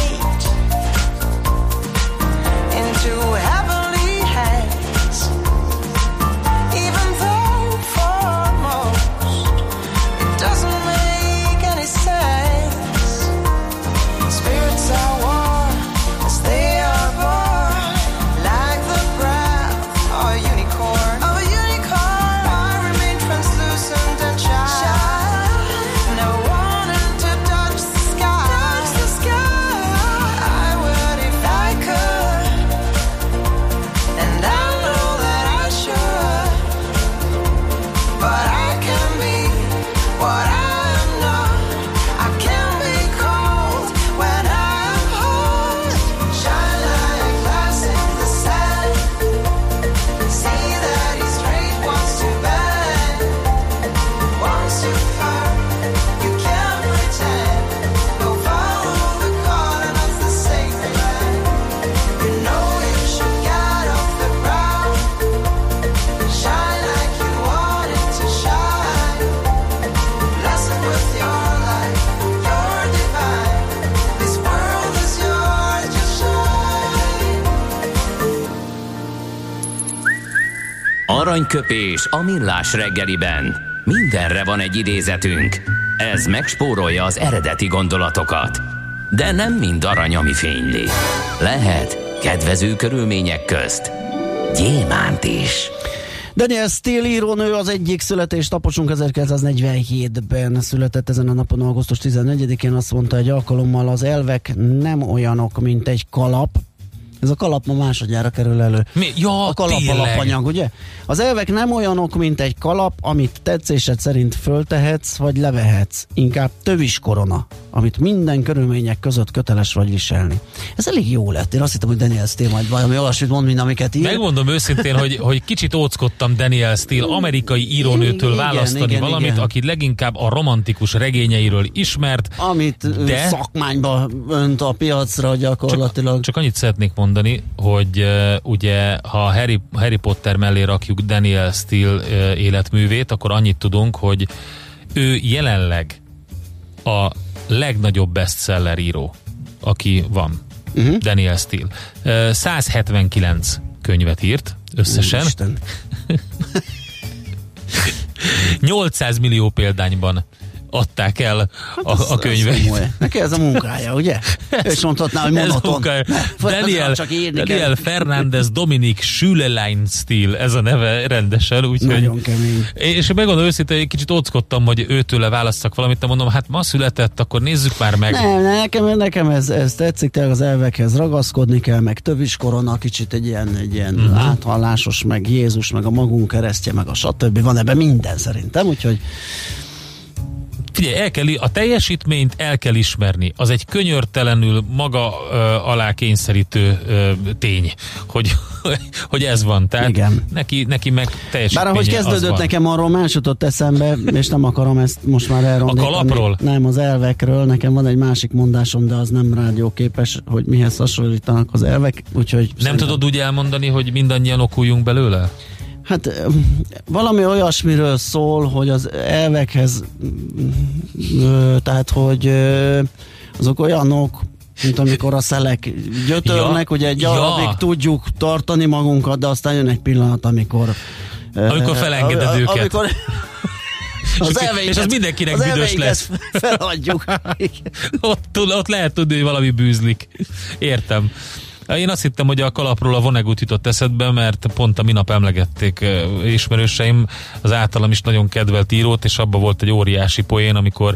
Aranyköpés a millás reggeliben. Mindenre van egy idézetünk. Ez megspórolja az eredeti gondolatokat. De nem mind arany, ami fényli. Lehet kedvező körülmények közt gyémánt is. Daniel Steele írónő az egyik születésnaposunk 1947-ben született ezen a napon, augusztus 14-én azt mondta egy alkalommal, az elvek nem olyanok, mint egy kalap, ez a kalap ma másodjára kerül elő. Mi? Ja, a kalap tényleg. alapanyag, ugye? Az elvek nem olyanok, mint egy kalap, amit tetszésed szerint föltehetsz, vagy levehetsz. Inkább tövis korona, amit minden körülmények között köteles vagy viselni. Ez elég jó lett. Én azt hittem, hogy Daniel Steele majd valami olyasmit mond, mint amiket ír. Megmondom őszintén, hogy, hogy kicsit óckodtam Daniel Steele amerikai írónőtől Igen, választani igen, valamit, igen. aki leginkább a romantikus regényeiről ismert. Amit De- szakmányba önt a piacra gyakorlatilag. Csak, csak annyit szeretnék mondani, hogy uh, ugye ha Harry, Harry Potter mellé rakjuk Daniel Steele uh, életművét, akkor annyit tudunk, hogy ő jelenleg a legnagyobb bestseller író, aki van. Uh-huh. Daniel Steele. Uh, 179 könyvet írt összesen. Isten. 800 [LAUGHS] millió példányban adták el a, Az- a az könyveit. komoly. Neki ez a munkája, ugye? Ő is mondhatná, hogy Ez monoton. Daniel, csak írni Daniel. Fernández Dominik Schülelein Steel, ez a neve rendesen, úgyhogy Nagyon kemény. és megmondom őszintén, egy kicsit óckodtam, hogy őtőle választak valamit, de mondom, hát ma született, akkor nézzük már meg. Nem, nekem, nekem ez, ez tetszik, tényleg az elvekhez ragaszkodni kell, meg korona, kicsit egy ilyen, egy ilyen uh-huh. áthallásos, meg Jézus, meg a magunk keresztje, meg a stb. Van ebben minden szerintem, úgyhogy Figyelj, el kell, a teljesítményt el kell ismerni. Az egy könyörtelenül maga ö, alá kényszerítő ö, tény, hogy, [LAUGHS] hogy ez van. Tehát Igen. Neki, neki meg teljesítménye Bár ahogy kezdődött nekem arról más jutott eszembe, és nem akarom ezt most már elrondítani. A kalapról? Nem, az elvekről. Nekem van egy másik mondásom, de az nem rádióképes, hogy mihez hasonlítanak az elvek, úgyhogy... Nem szerintem- tudod úgy elmondani, hogy mindannyian okuljunk belőle? Hát valami olyasmiről szól, hogy az elvekhez, tehát hogy azok olyanok, mint amikor a szelek gyötörnek, Ja, ugye egy ja. tudjuk tartani magunkat, de aztán jön egy pillanat, amikor Amikor felengeded ö, őket. Amikor [LAUGHS] És az elveinket- mindenkinek az büdös elveinket lesz. [LAUGHS] Feladjuk. [LAUGHS] ott, ott lehet tudni, hogy valami bűzlik. Értem. Én azt hittem, hogy a kalapról a Vonnegut jutott eszedbe, mert pont a minap emlegették ismerőseim. Az általam is nagyon kedvelt írót, és abban volt egy óriási poén, amikor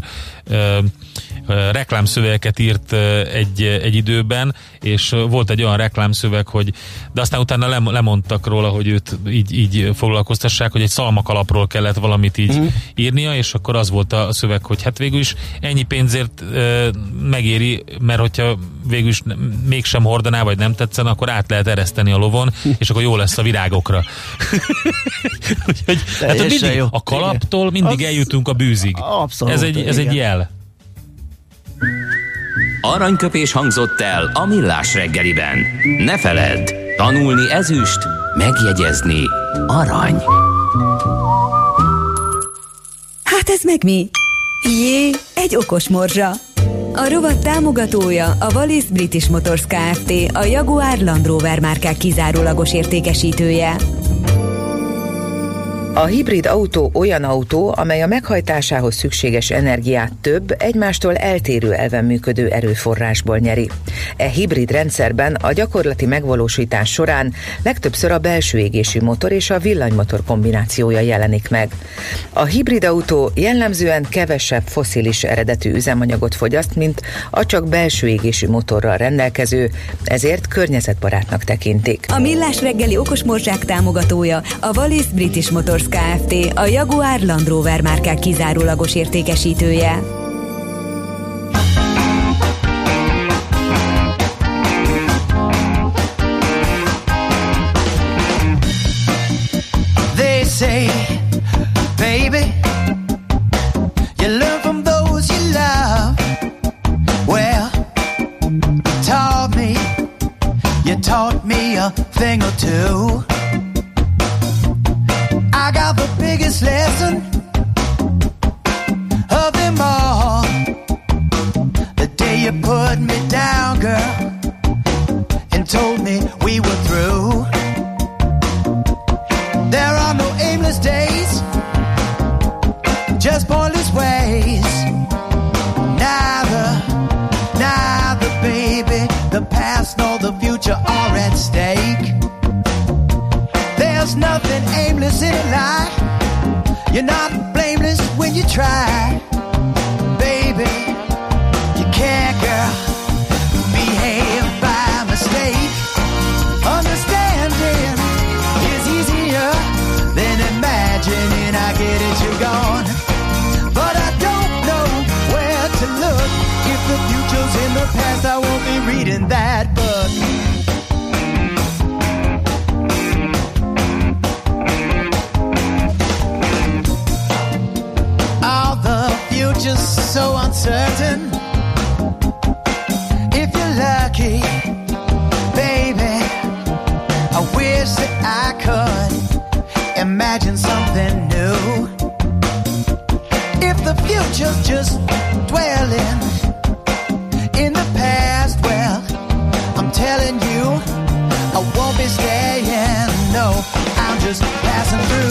reklámszövegeket írt egy, egy időben, és volt egy olyan reklámszöveg, hogy de aztán utána lem, lemondtak róla, hogy őt így, így foglalkoztassák, hogy egy szalmakalapról kellett valamit így uh-huh. írnia, és akkor az volt a szöveg, hogy hát végül is ennyi pénzért ö, megéri, mert hogyha végül is mégsem hordaná, vagy nem tetszene, akkor át lehet ereszteni a lovon, és akkor jó lesz a virágokra. [LAUGHS] Úgyhogy, hát mindig, jó. a kalaptól mindig Az- eljutunk a bűzig. Abszolút, Ez egy, ez egy jel. Aranyköpés hangzott el a millás reggeliben. Ne feledd, tanulni ezüst, megjegyezni arany. Hát ez meg mi? Jé, egy okos morzsa. A rovat támogatója a Wallis British Motors Kft. A Jaguar Land Rover márkák kizárólagos értékesítője. A hibrid autó olyan autó, amely a meghajtásához szükséges energiát több, egymástól eltérő elven működő erőforrásból nyeri. E hibrid rendszerben a gyakorlati megvalósítás során legtöbbször a belső égésű motor és a villanymotor kombinációja jelenik meg. A hibrid autó jellemzően kevesebb foszilis eredetű üzemanyagot fogyaszt, mint a csak belső égésű motorral rendelkező, ezért környezetbarátnak tekintik. A Millás reggeli okos morzsák támogatója a Wallis British Motors Kft. A Jaguar Land Rover márkák kizárólagos értékesítője. You're not blameless when you try, baby. You can't, girl, behave by mistake. Understanding is easier than imagining. I get it, you're gone. But I don't know where to look. If the future's in the past, I won't be reading that book. So uncertain. If you're lucky, baby, I wish that I could imagine something new. If the future's just dwelling in the past, well, I'm telling you, I won't be staying. No, I'm just passing through.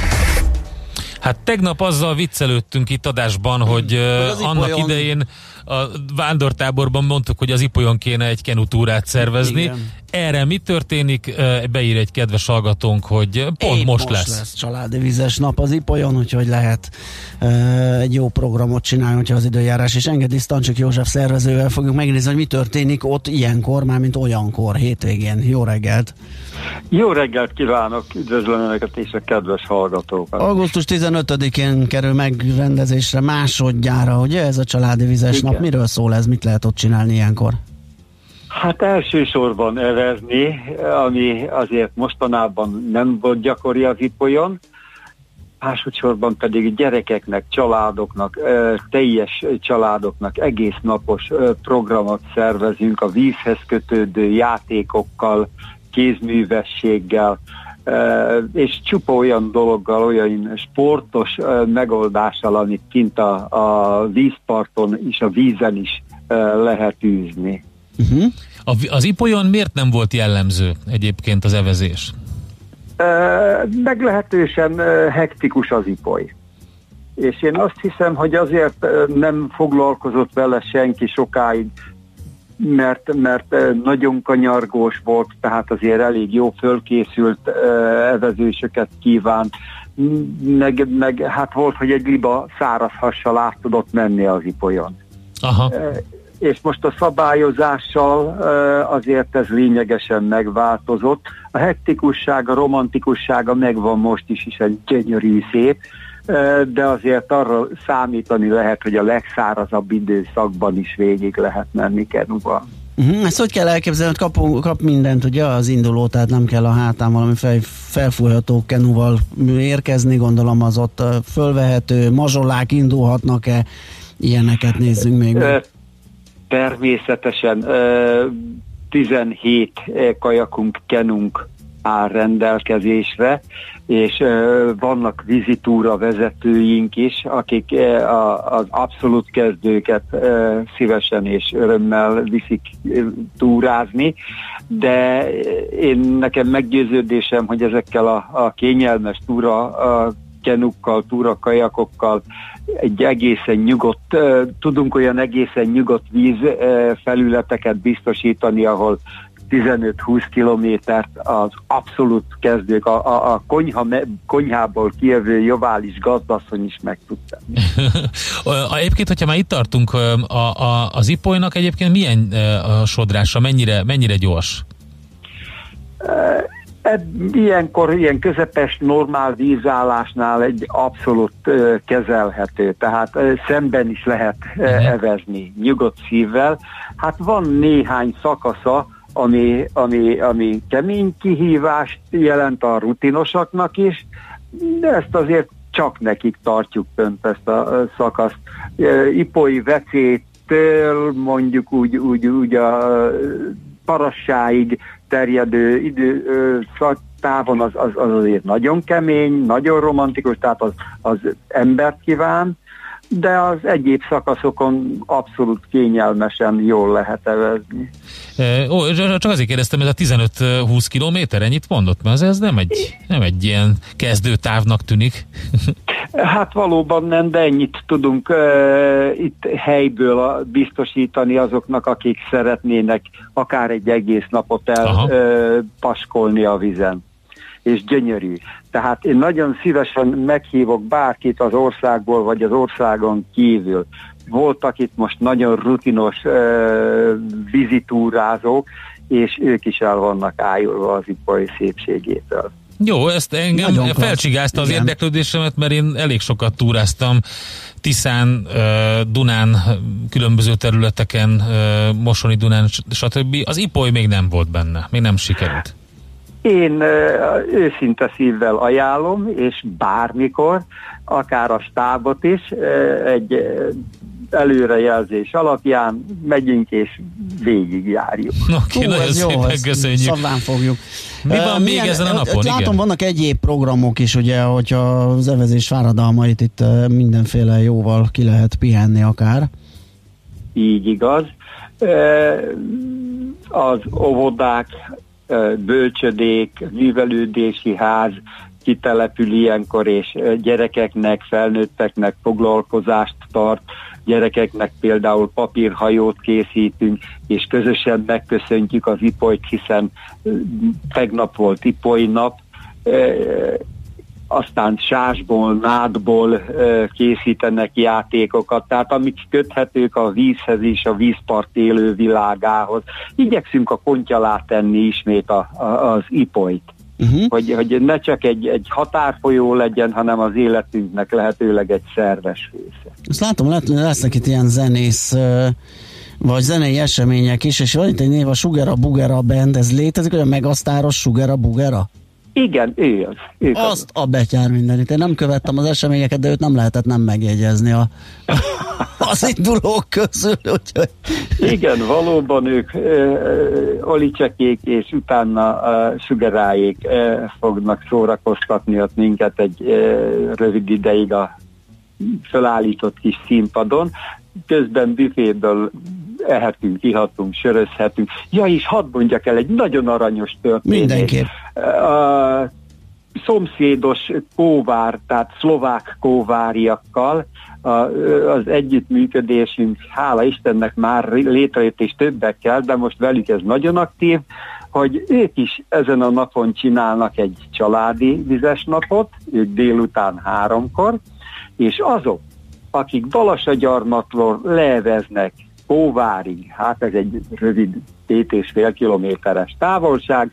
Hát tegnap azzal viccelődtünk itt adásban, hogy, az hogy annak Ipolyon- idején a vándortáborban mondtuk, hogy az Ipolyon kéne egy kenutúrát szervezni. Igen. Erre mi történik? Beír egy kedves hallgatónk, hogy pont Épp most, lesz. lesz családi vizes nap az Ipolyon, úgyhogy lehet uh, egy jó programot csinálni, hogyha az időjárás és engedi. Stancsik József szervezővel fogjuk megnézni, hogy mi történik ott ilyenkor, már mint olyankor, hétvégén. Jó reggelt! Jó reggelt kívánok, üdvözlöm Önöket és a kedves hallgatókat. Augusztus 15-én kerül megrendezésre másodjára, ugye ez a családi vizes Igen. nap? Miről szól ez? Mit lehet ott csinálni ilyenkor? Hát elsősorban evezni, ami azért mostanában nem volt gyakori az Ipolyon, másodszorban pedig gyerekeknek, családoknak, teljes családoknak egész napos programot szervezünk a vízhez kötődő játékokkal, kézművességgel, és csupa olyan dologgal, olyan sportos megoldással, amit kint a, a vízparton és a vízen is lehet űzni. Uh-huh. A, az Ipolyon miért nem volt jellemző egyébként az evezés? Meglehetősen hektikus az ipoly. És én azt hiszem, hogy azért nem foglalkozott vele senki sokáig, mert, mert nagyon kanyargós volt, tehát azért elég jó fölkészült evezősöket kívánt, M- meg, meg hát volt, hogy egy liba száraz hassal át tudott menni az ipolyon. Aha. És most a szabályozással azért ez lényegesen megváltozott. A hektikussága, romantikussága megvan most is, is egy gyönyörű szép, de azért arra számítani lehet, hogy a legszárazabb időszakban is végig lehet menni kenuban. Uh-huh. Ezt hogy kell elképzelni, hogy kap, kap mindent ugye az induló, tehát nem kell a hátán valami fej, felfújható kenuval érkezni, gondolom az ott fölvehető, mazsolák indulhatnak-e, ilyeneket nézzünk még. Meg. Természetesen 17 kajakunk, kenunk áll rendelkezésre, és vannak vizitúra vezetőink is, akik az abszolút kezdőket szívesen és örömmel viszik túrázni, de én nekem meggyőződésem, hogy ezekkel a, a kényelmes túra a kenukkal, túrakajakokkal egy egészen nyugodt, tudunk olyan egészen nyugodt víz felületeket biztosítani, ahol 15-20 kilométert az abszolút kezdők, a, a, a konyha, konyhából kijövő jovális gazdasszony is meg tud tenni. [LAUGHS] egyébként, hogyha már itt tartunk, a, a, az ipolynak egyébként milyen a sodrása, mennyire, mennyire gyors? Ilyenkor ilyen közepes normál vízállásnál egy abszolút uh, kezelhető, tehát uh, szemben is lehet uh, evezni nyugodt szívvel. Hát van néhány szakasza, ami, ami, ami kemény kihívást jelent a rutinosaknak is, de ezt azért csak nekik tartjuk fönt ezt a szakaszt. Ipoi vecétől mondjuk úgy, úgy, úgy a parassáig terjedő idő távon az, az, az azért nagyon kemény, nagyon romantikus, tehát az, az embert kíván, de az egyéb szakaszokon abszolút kényelmesen jól lehet evezni. E, ó, csak azért kérdeztem, ez a 15-20 kilométer, ennyit mondott? Mert ez nem egy, nem egy ilyen kezdőtávnak tűnik. [LAUGHS] Hát valóban nem, de ennyit tudunk uh, itt helyből biztosítani azoknak, akik szeretnének akár egy egész napot elpaskolni uh, a vizen és gyönyörű. Tehát én nagyon szívesen meghívok bárkit az országból, vagy az országon kívül. Voltak itt most nagyon rutinos uh, vizitúrázók, és ők is el vannak ájulva az ipari szépségétől. Jó, ezt engem Nagyon felcsigázta az Igen. érdeklődésemet, mert én elég sokat túráztam Tiszán, Dunán, különböző területeken, Mosoni Dunán, stb. Az Ipoly még nem volt benne, még nem sikerült. Én őszinte szívvel ajánlom, és bármikor, akár a stábot is, egy előrejelzés alapján megyünk és végigjárjuk. Oké, okay, nagyon szépen jó, köszönjük. Szabván fogjuk. Mi van uh, még milyen, ezen a napon? Látom, igen? vannak egyéb programok is, ugye, hogyha az evezés fáradalmait itt mindenféle jóval ki lehet pihenni akár. Így igaz. Az óvodák, bölcsödék, művelődési ház kitelepül ilyenkor, és gyerekeknek, felnőtteknek foglalkozást tart, gyerekeknek például papírhajót készítünk, és közösen megköszöntjük az ipolyt, hiszen tegnap volt ipoly nap, aztán sásból, nádból készítenek játékokat, tehát amik köthetők a vízhez és a vízpart élő világához. Igyekszünk a kontya alá tenni ismét a, a, az ipolyt. Uh-huh. Hogy, hogy ne csak egy, egy határfolyó legyen, hanem az életünknek lehetőleg egy szerves része. Azt látom, lesznek itt ilyen zenész vagy zenei események is, és van itt egy név a Sugera Bugera Band, ez létezik, hogy a megasztáros Sugera Bugera? Igen, ő az. Ő Azt a betyár mindenit. Én nem követtem az eseményeket, de őt nem lehetett nem megjegyezni a, [LAUGHS] az indulók közül. Úgyhogy... Igen, valóban ők uh, Olicsekék és utána uh, Sugaráék uh, fognak szórakoztatni ott minket egy uh, rövid ideig a felállított kis színpadon. Közben büféből ehetünk, ihatunk, sörözhetünk. Ja, és hadd mondjak el egy nagyon aranyos történet. Mindenképp. A szomszédos kóvár, tehát szlovák kóváriakkal a, az együttműködésünk, hála Istennek már létrejött és többekkel, de most velük ez nagyon aktív, hogy ők is ezen a napon csinálnak egy családi vizes napot, ők délután háromkor, és azok, akik Balasagyarmatról leveznek Kóvárig, hát ez egy rövid két és fél kilométeres távolság,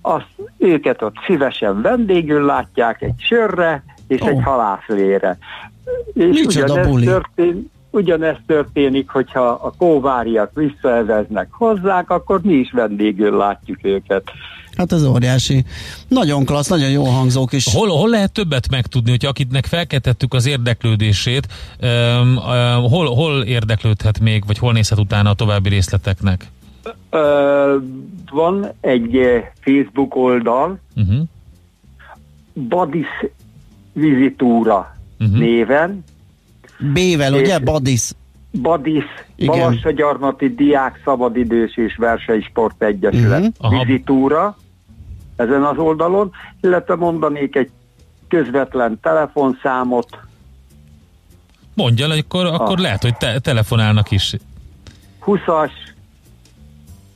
azt, őket ott szívesen vendégül látják egy sörre és Ó. egy halászlére. És Micsoda ugyanez, buli. történ, ugyanezt történik, hogyha a kóváriak visszaeveznek hozzánk, akkor mi is vendégül látjuk őket. Hát ez óriási. Nagyon klassz, nagyon jó hangzók is. Hol, hol lehet többet megtudni, hogy akitnek felkeltettük az érdeklődését, um, um, hol, hol érdeklődhet még, vagy hol nézhet utána a további részleteknek? Ö, van egy eh, Facebook oldal, Uh-huh. Badis Vizitúra Uh-huh. néven, B-vel, ugye? Badis. Badis. Balassagyarmati Diák Szabadidős és Versenysport Egyesület Mhm. Aha. vizitúra ezen az oldalon, illetve mondanék egy közvetlen telefonszámot, Mondja, le, akkor, akkor Ah. lehet, hogy te, telefonálnak is. 20-as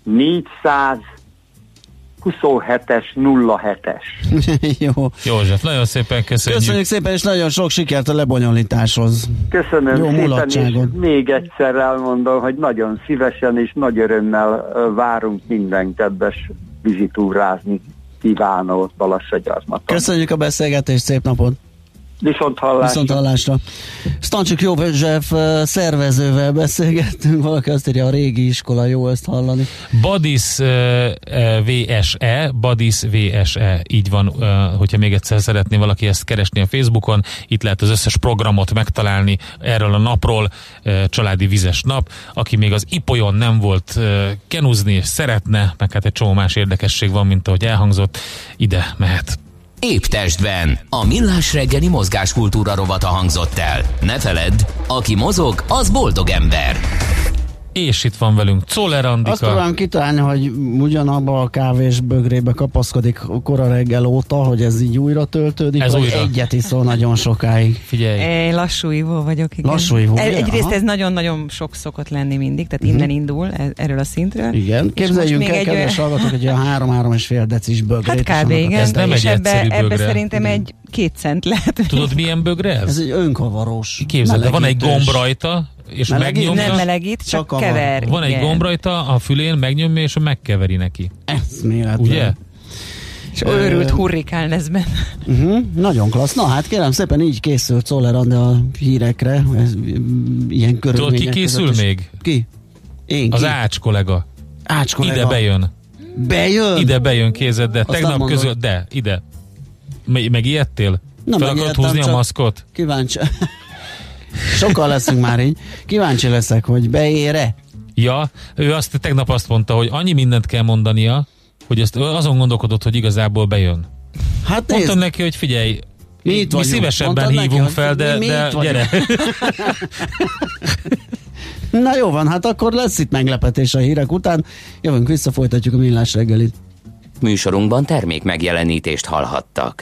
400 27-es 07-es. [LAUGHS] jó. József, nagyon szépen köszönjük. Köszönjük szépen, és nagyon sok sikert a lebonyolításhoz. Köszönöm Jó szépen, és még egyszer elmondom, hogy nagyon szívesen és nagy örömmel várunk minden kedves vizitúrázni kívánót Balassagyarmaton. Köszönjük a beszélgetést, szép napot! Viszont hallásra. Viszont hallásra. Stancsik József eh, szervezővel beszélgettünk, valaki azt írja, a régi iskola, jó ezt hallani. Badis uh, uh, VSE, Badis VSE, így van, hogyha még egyszer szeretné valaki ezt keresni a Facebookon, itt lehet az összes programot megtalálni erről a napról, családi vizes nap. Aki még az Ipolyon nem volt kenuzni és szeretne, meg hát egy csomó más érdekesség van, mint ahogy elhangzott, ide mehet. Épp testben. A millás reggeli mozgáskultúra rovata hangzott el. Ne feledd, aki mozog, az boldog ember. És itt van velünk Czoller Azt Andika. próbálom kitalálni, hogy ugyanabba a kávés bögrébe kapaszkodik kora reggel óta, hogy ez így újra töltődik, Ez újra. egyet iszol nagyon sokáig. Figyelj, Én lassú ivó vagyok, igen. Lassú ivó, ugye? Egyrészt ez nagyon-nagyon sok szokott lenni mindig, tehát innen indul, e- erről a szintről. Igen, képzeljünk el, egy kedves olyan- hallgatók, egy olyan három-három és fél decis bögrét. Hát kb. a igen, Ez nem és egy ebbe, egyszerű ebbe bögre. szerintem Igen. egy két cent lehet. tudod milyen bögre ez? Ez egy önkavaros. Képzeld, van egy gomb rajta, és Melegít? megnyomja. Nem melegít, csak, Csak a- kever. Van egy gomb rajta a fülén, megnyomja, és megkeveri neki. Eszméletlen. Ugye? És őrült hurrikán lesz benne. Uh-huh, nagyon klassz. Na hát kérem szépen így készült Szoller a hírekre. Ez, mm, ilyen körülmények Tudod, ki készül között még? Ki? Én Az ki? Ács kollega. Ács kollega. Ide bejön. Bejön? Ide bejön kézed, de Azt tegnap közül, de, ide. Me- Megijedtél? Nem Fel akarod húzni a csak- maszkot? Kíváncsi. [LAUGHS] Sokan leszünk már így. Kíváncsi leszek, hogy beére. Ja, ő azt tegnap azt mondta, hogy annyi mindent kell mondania, hogy ezt azon gondolkodott, hogy igazából bejön. Hát nézd, Mondtam neki, hogy figyelj, Mi itt mi szívesebben Mondtad neki, hívunk hogy fel, de, mi- mi de gyere. [LAUGHS] na jó van, hát akkor lesz itt meglepetés a hírek után. Jövünk vissza, folytatjuk a millás reggelit. Műsorunkban termék megjelenítést hallhattak.